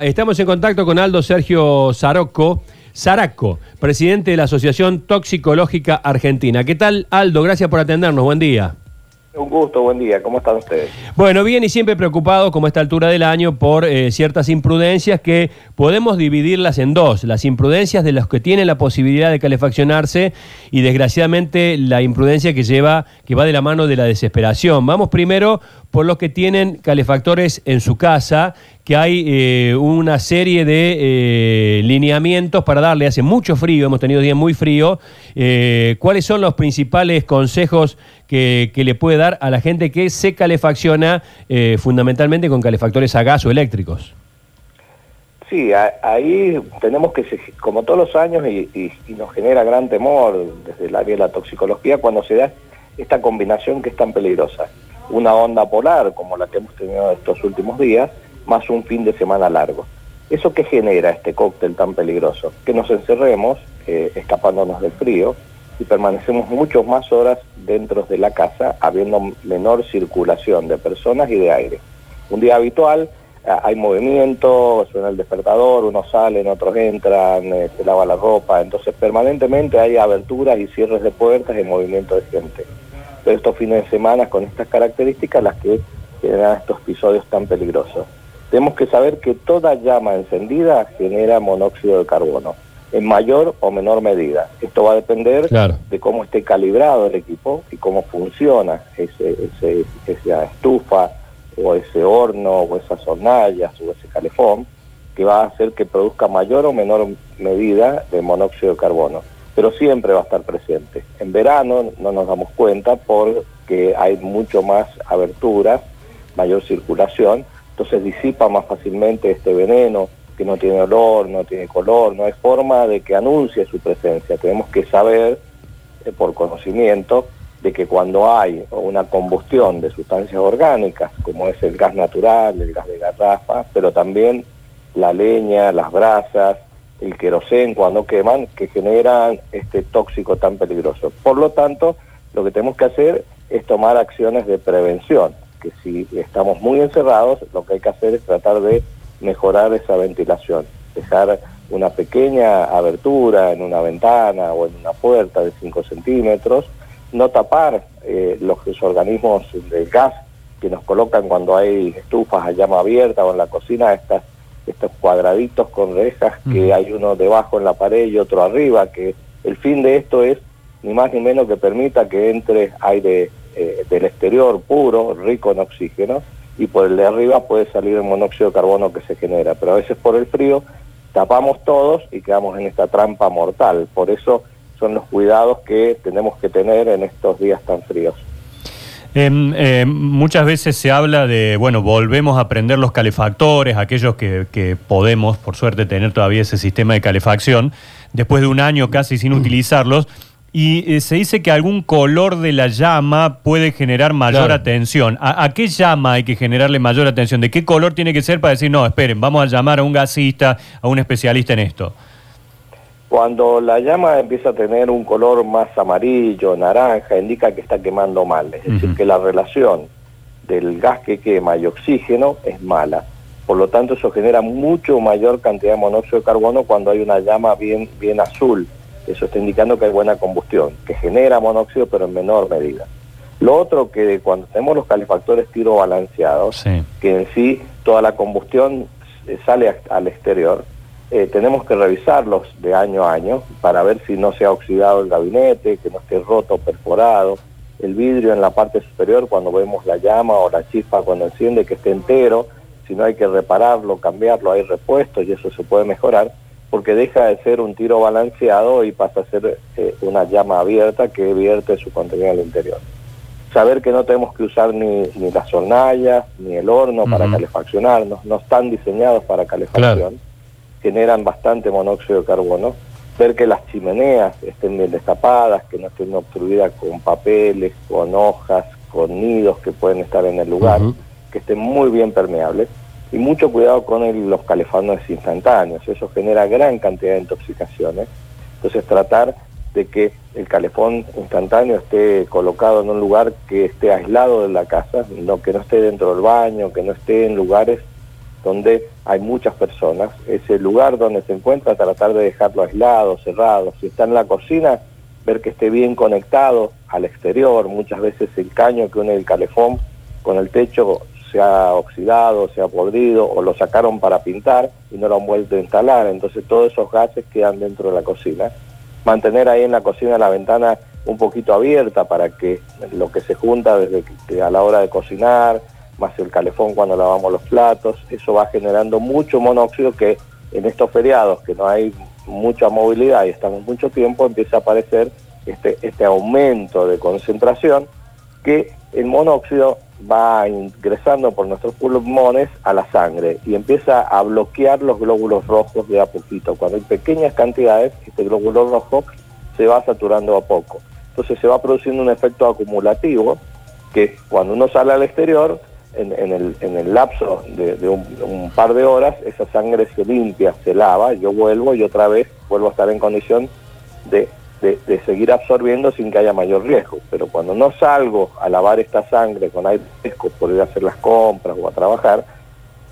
Estamos en contacto con Aldo Sergio Zarocco, Zaraco, presidente de la Asociación Toxicológica Argentina. ¿Qué tal, Aldo? Gracias por atendernos. Buen día. Un gusto, buen día. ¿Cómo están ustedes? Bueno, bien y siempre preocupado, como a esta altura del año, por eh, ciertas imprudencias que podemos dividirlas en dos. Las imprudencias de los que tienen la posibilidad de calefaccionarse y desgraciadamente la imprudencia que lleva, que va de la mano de la desesperación. Vamos primero por los que tienen calefactores en su casa, que hay eh, una serie de eh, lineamientos para darle, hace mucho frío, hemos tenido días muy frío, eh, ¿cuáles son los principales consejos que, que, le puede dar a la gente que se calefacciona fundamentalmente con calefactores a gas o eléctricos? Sí, ahí tenemos que, como todos los años, y, y, y nos genera gran temor desde el área de la toxicología, cuando se da esta combinación que es tan peligrosa una onda polar como la que hemos tenido estos últimos días, más un fin de semana largo. ¿Eso qué genera este cóctel tan peligroso? Que nos encerremos, eh, escapándonos del frío, y permanecemos muchas más horas dentro de la casa, habiendo menor circulación de personas y de aire. Un día habitual, eh, hay movimiento, suena el despertador, unos salen, otros entran, eh, se lava la ropa, entonces permanentemente hay aberturas y cierres de puertas y movimiento de gente estos fines de semana con estas características las que generan estos episodios tan peligrosos. Tenemos que saber que toda llama encendida genera monóxido de carbono, en mayor o menor medida. Esto va a depender de cómo esté calibrado el equipo y cómo funciona ese, esa estufa o ese horno o esas hornallas o ese calefón, que va a hacer que produzca mayor o menor medida de monóxido de carbono pero siempre va a estar presente. En verano no nos damos cuenta porque hay mucho más aberturas, mayor circulación, entonces disipa más fácilmente este veneno que no tiene olor, no tiene color, no hay forma de que anuncie su presencia. Tenemos que saber, eh, por conocimiento, de que cuando hay una combustión de sustancias orgánicas, como es el gas natural, el gas de garrafa, pero también la leña, las brasas, el querosén cuando queman, que generan este tóxico tan peligroso. Por lo tanto, lo que tenemos que hacer es tomar acciones de prevención, que si estamos muy encerrados, lo que hay que hacer es tratar de mejorar esa ventilación, dejar una pequeña abertura en una ventana o en una puerta de 5 centímetros, no tapar eh, los, los organismos del gas que nos colocan cuando hay estufas a llama abierta o en la cocina, estas estos cuadraditos con rejas que hay uno debajo en la pared y otro arriba, que el fin de esto es ni más ni menos que permita que entre aire eh, del exterior puro, rico en oxígeno, y por el de arriba puede salir el monóxido de carbono que se genera, pero a veces por el frío tapamos todos y quedamos en esta trampa mortal, por eso son los cuidados que tenemos que tener en estos días tan fríos. Em, eh, muchas veces se habla de, bueno, volvemos a prender los calefactores, aquellos que, podemos, por suerte, tener todavía ese sistema de calefacción, después de un año casi sin utilizarlos, y eh, se dice que algún color de la llama puede generar mayor atención. ¿A, ¿A, qué llama hay que generarle mayor atención? ¿De qué color tiene que ser para decir, no, esperen, vamos a llamar a un gasista, a un especialista en esto? Cuando la llama empieza a tener un color más amarillo, naranja, indica que está quemando mal. Es decir, que la relación del gas que quema y oxígeno es mala. Por lo tanto, eso genera mucho mayor cantidad de monóxido de carbono cuando hay una llama bien, bien azul. Eso está indicando que hay buena combustión, que genera monóxido pero en menor medida. Lo otro que cuando tenemos los calefactores tiro balanceados, que en sí toda la combustión sale al exterior, eh, tenemos que revisarlos de año a año para ver si no se ha oxidado el gabinete, que no esté roto o perforado, el vidrio en la parte superior cuando vemos la llama o la chispa cuando enciende que esté entero, si no hay que repararlo, cambiarlo, hay repuestos y eso se puede mejorar, porque deja de ser un tiro balanceado y pasa a ser eh, una llama abierta que vierte su contenido al interior. Saber que no tenemos que usar ni, ni las hornallas, ni el horno para calefaccionarnos, no están diseñados para calefacción generan bastante monóxido de carbono, ver que las chimeneas estén bien destapadas, que no estén obstruidas con papeles, con hojas, con nidos que pueden estar en el lugar, que estén muy bien permeables, y mucho cuidado con los calefones instantáneos, eso genera gran cantidad de intoxicaciones, entonces tratar de que el calefón instantáneo esté colocado en un lugar que esté aislado de la casa, no que no esté dentro del baño, que no esté en lugares donde hay muchas personas. Ese lugar donde se encuentra, tratar de dejarlo aislado, cerrado. Si está en la cocina, ver que esté bien conectado al exterior. Muchas veces el caño que une el calefón con el techo se ha oxidado, se ha podrido o lo sacaron para pintar y no lo han vuelto a instalar. Entonces todos esos gases quedan dentro de la cocina. Mantener ahí en la cocina la ventana un poquito abierta para que lo que se junta desde que, a la hora de cocinar, más el calefón cuando lavamos los platos, eso va generando mucho monóxido que en estos feriados que no hay mucha movilidad y estamos mucho tiempo, empieza a aparecer este, este aumento de concentración que el monóxido va ingresando por nuestros pulmones a la sangre y empieza a bloquear los glóbulos rojos de a poquito. Cuando hay pequeñas cantidades, este glóbulo rojo se va saturando a poco. Entonces se va produciendo un efecto acumulativo que cuando uno sale al exterior, en, el, lapso de, un, par de horas, esa sangre se limpia, se lava, yo vuelvo y otra vez vuelvo a estar en condición de, seguir absorbiendo sin que haya mayor riesgo. Pero cuando no salgo a lavar esta sangre con aire fresco por ir a hacer las compras o a trabajar,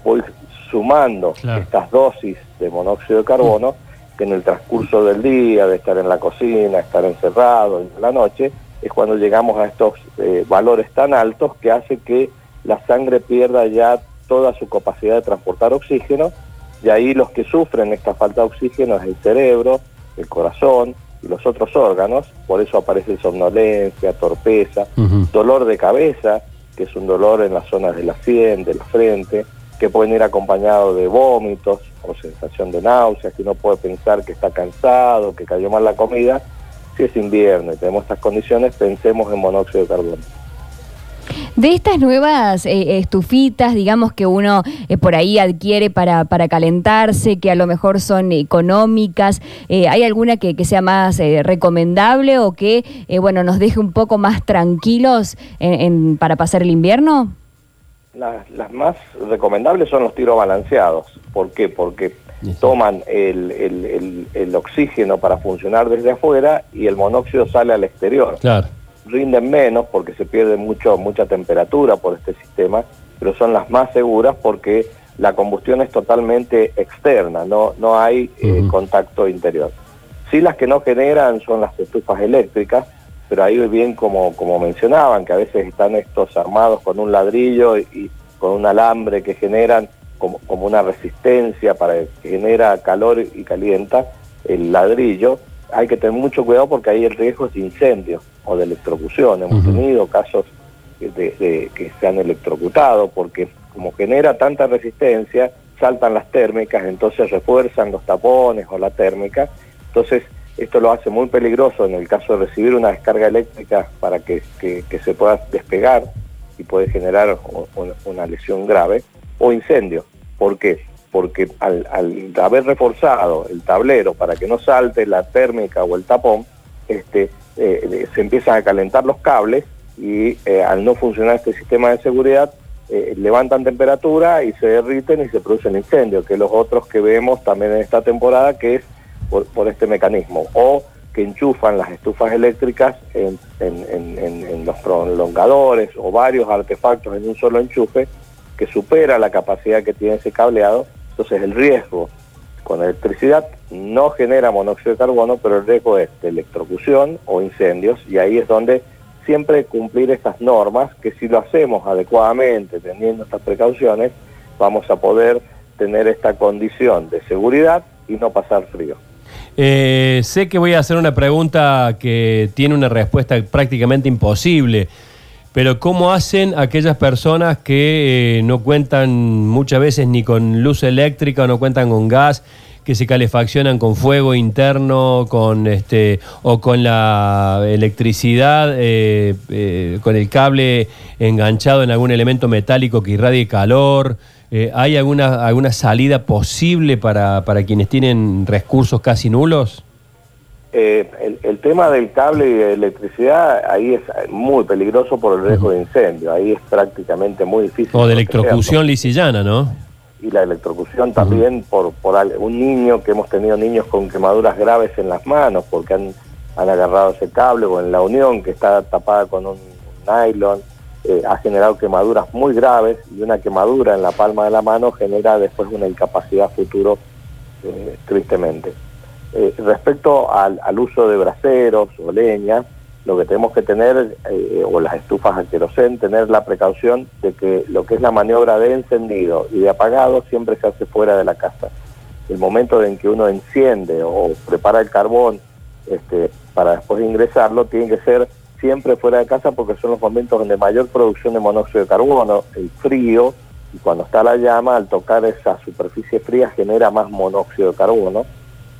voy sumando estas dosis de monóxido de carbono que en el transcurso del día, de estar en la cocina, estar encerrado en la noche, es cuando llegamos a estos eh, valores tan altos que hace que la sangre pierda ya toda su capacidad de transportar oxígeno y ahí los que sufren esta falta de oxígeno es el cerebro, el corazón y los otros órganos, por eso aparece somnolencia, torpeza, dolor de cabeza, que es un dolor en las zonas de la sien, de la frente, que pueden ir acompañados de vómitos o sensación de náuseas, que uno puede pensar que está cansado, que cayó mal la comida. Si es invierno y tenemos estas condiciones, pensemos en monóxido de carbono. De estas nuevas eh, estufitas, digamos que uno eh, por ahí adquiere para, para, calentarse, que a lo mejor son económicas, eh, ¿hay alguna que, sea más recomendable o que bueno nos deje un poco más tranquilos para pasar el invierno? Las, más recomendables son los tiros balanceados. ¿Por qué? Porque toman el, el, oxígeno para funcionar desde afuera y el monóxido sale al exterior. Claro. Rinden menos porque se pierde mucho, mucha temperatura por este sistema, pero son las más seguras porque la combustión es totalmente externa, no, no hay eh, contacto interior. Sí las que no generan son las estufas eléctricas, pero ahí bien como, como mencionaban, que a veces están estos armados con un ladrillo y, con un alambre que generan como, como, una resistencia para que genera calor y calienta el ladrillo, hay que tener mucho cuidado porque ahí el riesgo es de incendio o de electrocución. Hemos tenido casos de, que se han electrocutado porque como genera tanta resistencia, saltan las térmicas, entonces refuerzan los tapones o la térmica. Entonces esto lo hace muy peligroso en el caso de recibir una descarga eléctrica para que, se pueda despegar y puede generar una lesión grave, o incendio. ¿Por qué? Porque al, haber reforzado el tablero para que no salte la térmica o el tapón, este, eh, se empiezan a calentar los cables y eh, al no funcionar este sistema de seguridad, eh, levantan temperatura y se derriten y se producen incendios, que los otros que vemos también en esta temporada, que es por, este mecanismo, o que enchufan las estufas eléctricas en, los prolongadores o varios artefactos en un solo enchufe que supera la capacidad que tiene ese cableado, entonces el riesgo con electricidad no genera monóxido de carbono, pero el riesgo es de electrocución o incendios y ahí es donde siempre cumplir estas normas, que si lo hacemos adecuadamente, teniendo estas precauciones, vamos a poder tener esta condición de seguridad y no pasar frío. Eh, sé que voy a hacer una pregunta que tiene una respuesta prácticamente imposible, pero ¿cómo hacen aquellas personas que eh, no cuentan muchas veces ni con luz eléctrica o no cuentan con gas, que se calefaccionan con fuego interno, con este o con la electricidad, eh, con el cable enganchado en algún elemento metálico que irradie calor? Eh, ¿Hay alguna, alguna salida posible para, para quienes tienen recursos casi nulos? Eh, el, tema del cable y de electricidad ahí es muy peligroso por el riesgo de incendio, ahí es prácticamente muy difícil. O de electrocución lisillana, ¿no? Y la electrocución también por, por un niño, que hemos tenido niños con quemaduras graves en las manos porque han, han agarrado ese cable o en la unión que está tapada con un nylon eh, ha generado quemaduras muy graves y una quemadura en la palma de la mano genera después una incapacidad futuro eh, tristemente. Eh, respecto al, uso de braseros o leña, lo que tenemos que tener, o las estufas a querosén, tener la precaución de que lo que es la maniobra de encendido y de apagado siempre se hace fuera de la casa. El momento en que uno enciende o prepara el carbón este, para después ingresarlo, tiene que ser siempre fuera de casa porque son los momentos donde mayor producción de monóxido de carbono, el frío, y cuando está la llama, al tocar esa superficie fría genera más monóxido de carbono.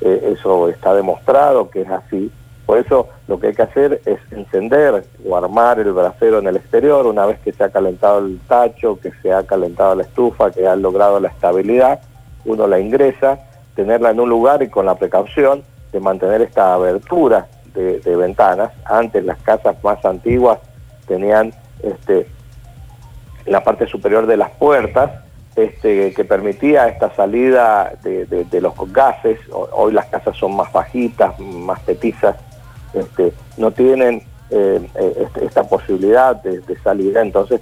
Eh, eso está demostrado que es así. Por eso lo que hay que hacer es encender o armar el brasero en el exterior una vez que se ha calentado el tacho, que se ha calentado la estufa, que ha logrado la estabilidad, uno la ingresa, tenerla en un lugar y con la precaución de mantener esta abertura de, ventanas. Antes las casas más antiguas tenían este, la parte superior de las puertas este, que permitía esta salida de, los gases. Hoy las casas son más bajitas, más petizas, este, no tienen eh, eh, este, esta posibilidad de, salida. Entonces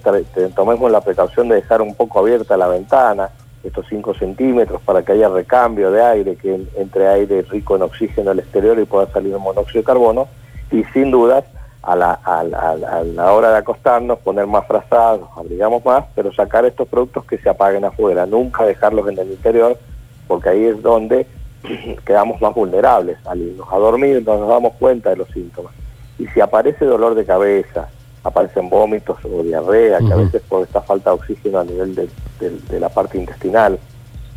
tomemos la precaución de dejar un poco abierta la ventana, estos 5 centímetros para que haya recambio de aire, que entre aire rico en oxígeno al exterior y pueda salir un monóxido de carbono. Y sin dudas, a la, a, la, hora de acostarnos, poner más frazados, abrigamos más, pero sacar estos productos que se apaguen afuera, nunca dejarlos en el interior, porque ahí es donde quedamos más vulnerables. Al irnos a dormir no nos damos cuenta de los síntomas. Y si aparece dolor de cabeza, aparecen vómitos o diarrea, que a veces por esta falta de oxígeno a nivel de, la parte intestinal,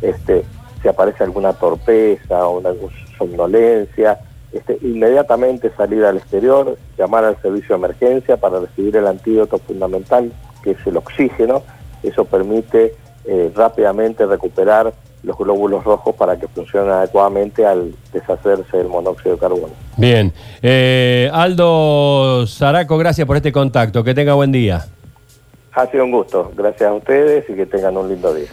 este, si aparece alguna torpeza o una somnolencia, este, inmediatamente salir al exterior, llamar al servicio de emergencia para recibir el antídoto fundamental, que es el oxígeno. Eso permite eh, rápidamente recuperar los glóbulos rojos para que funcionen adecuadamente al deshacerse del monóxido de carbono. Bien. Eh, Aldo Zaraco, gracias por este contacto. Que tenga buen día. Ha sido un gusto. Gracias a ustedes y que tengan un lindo día.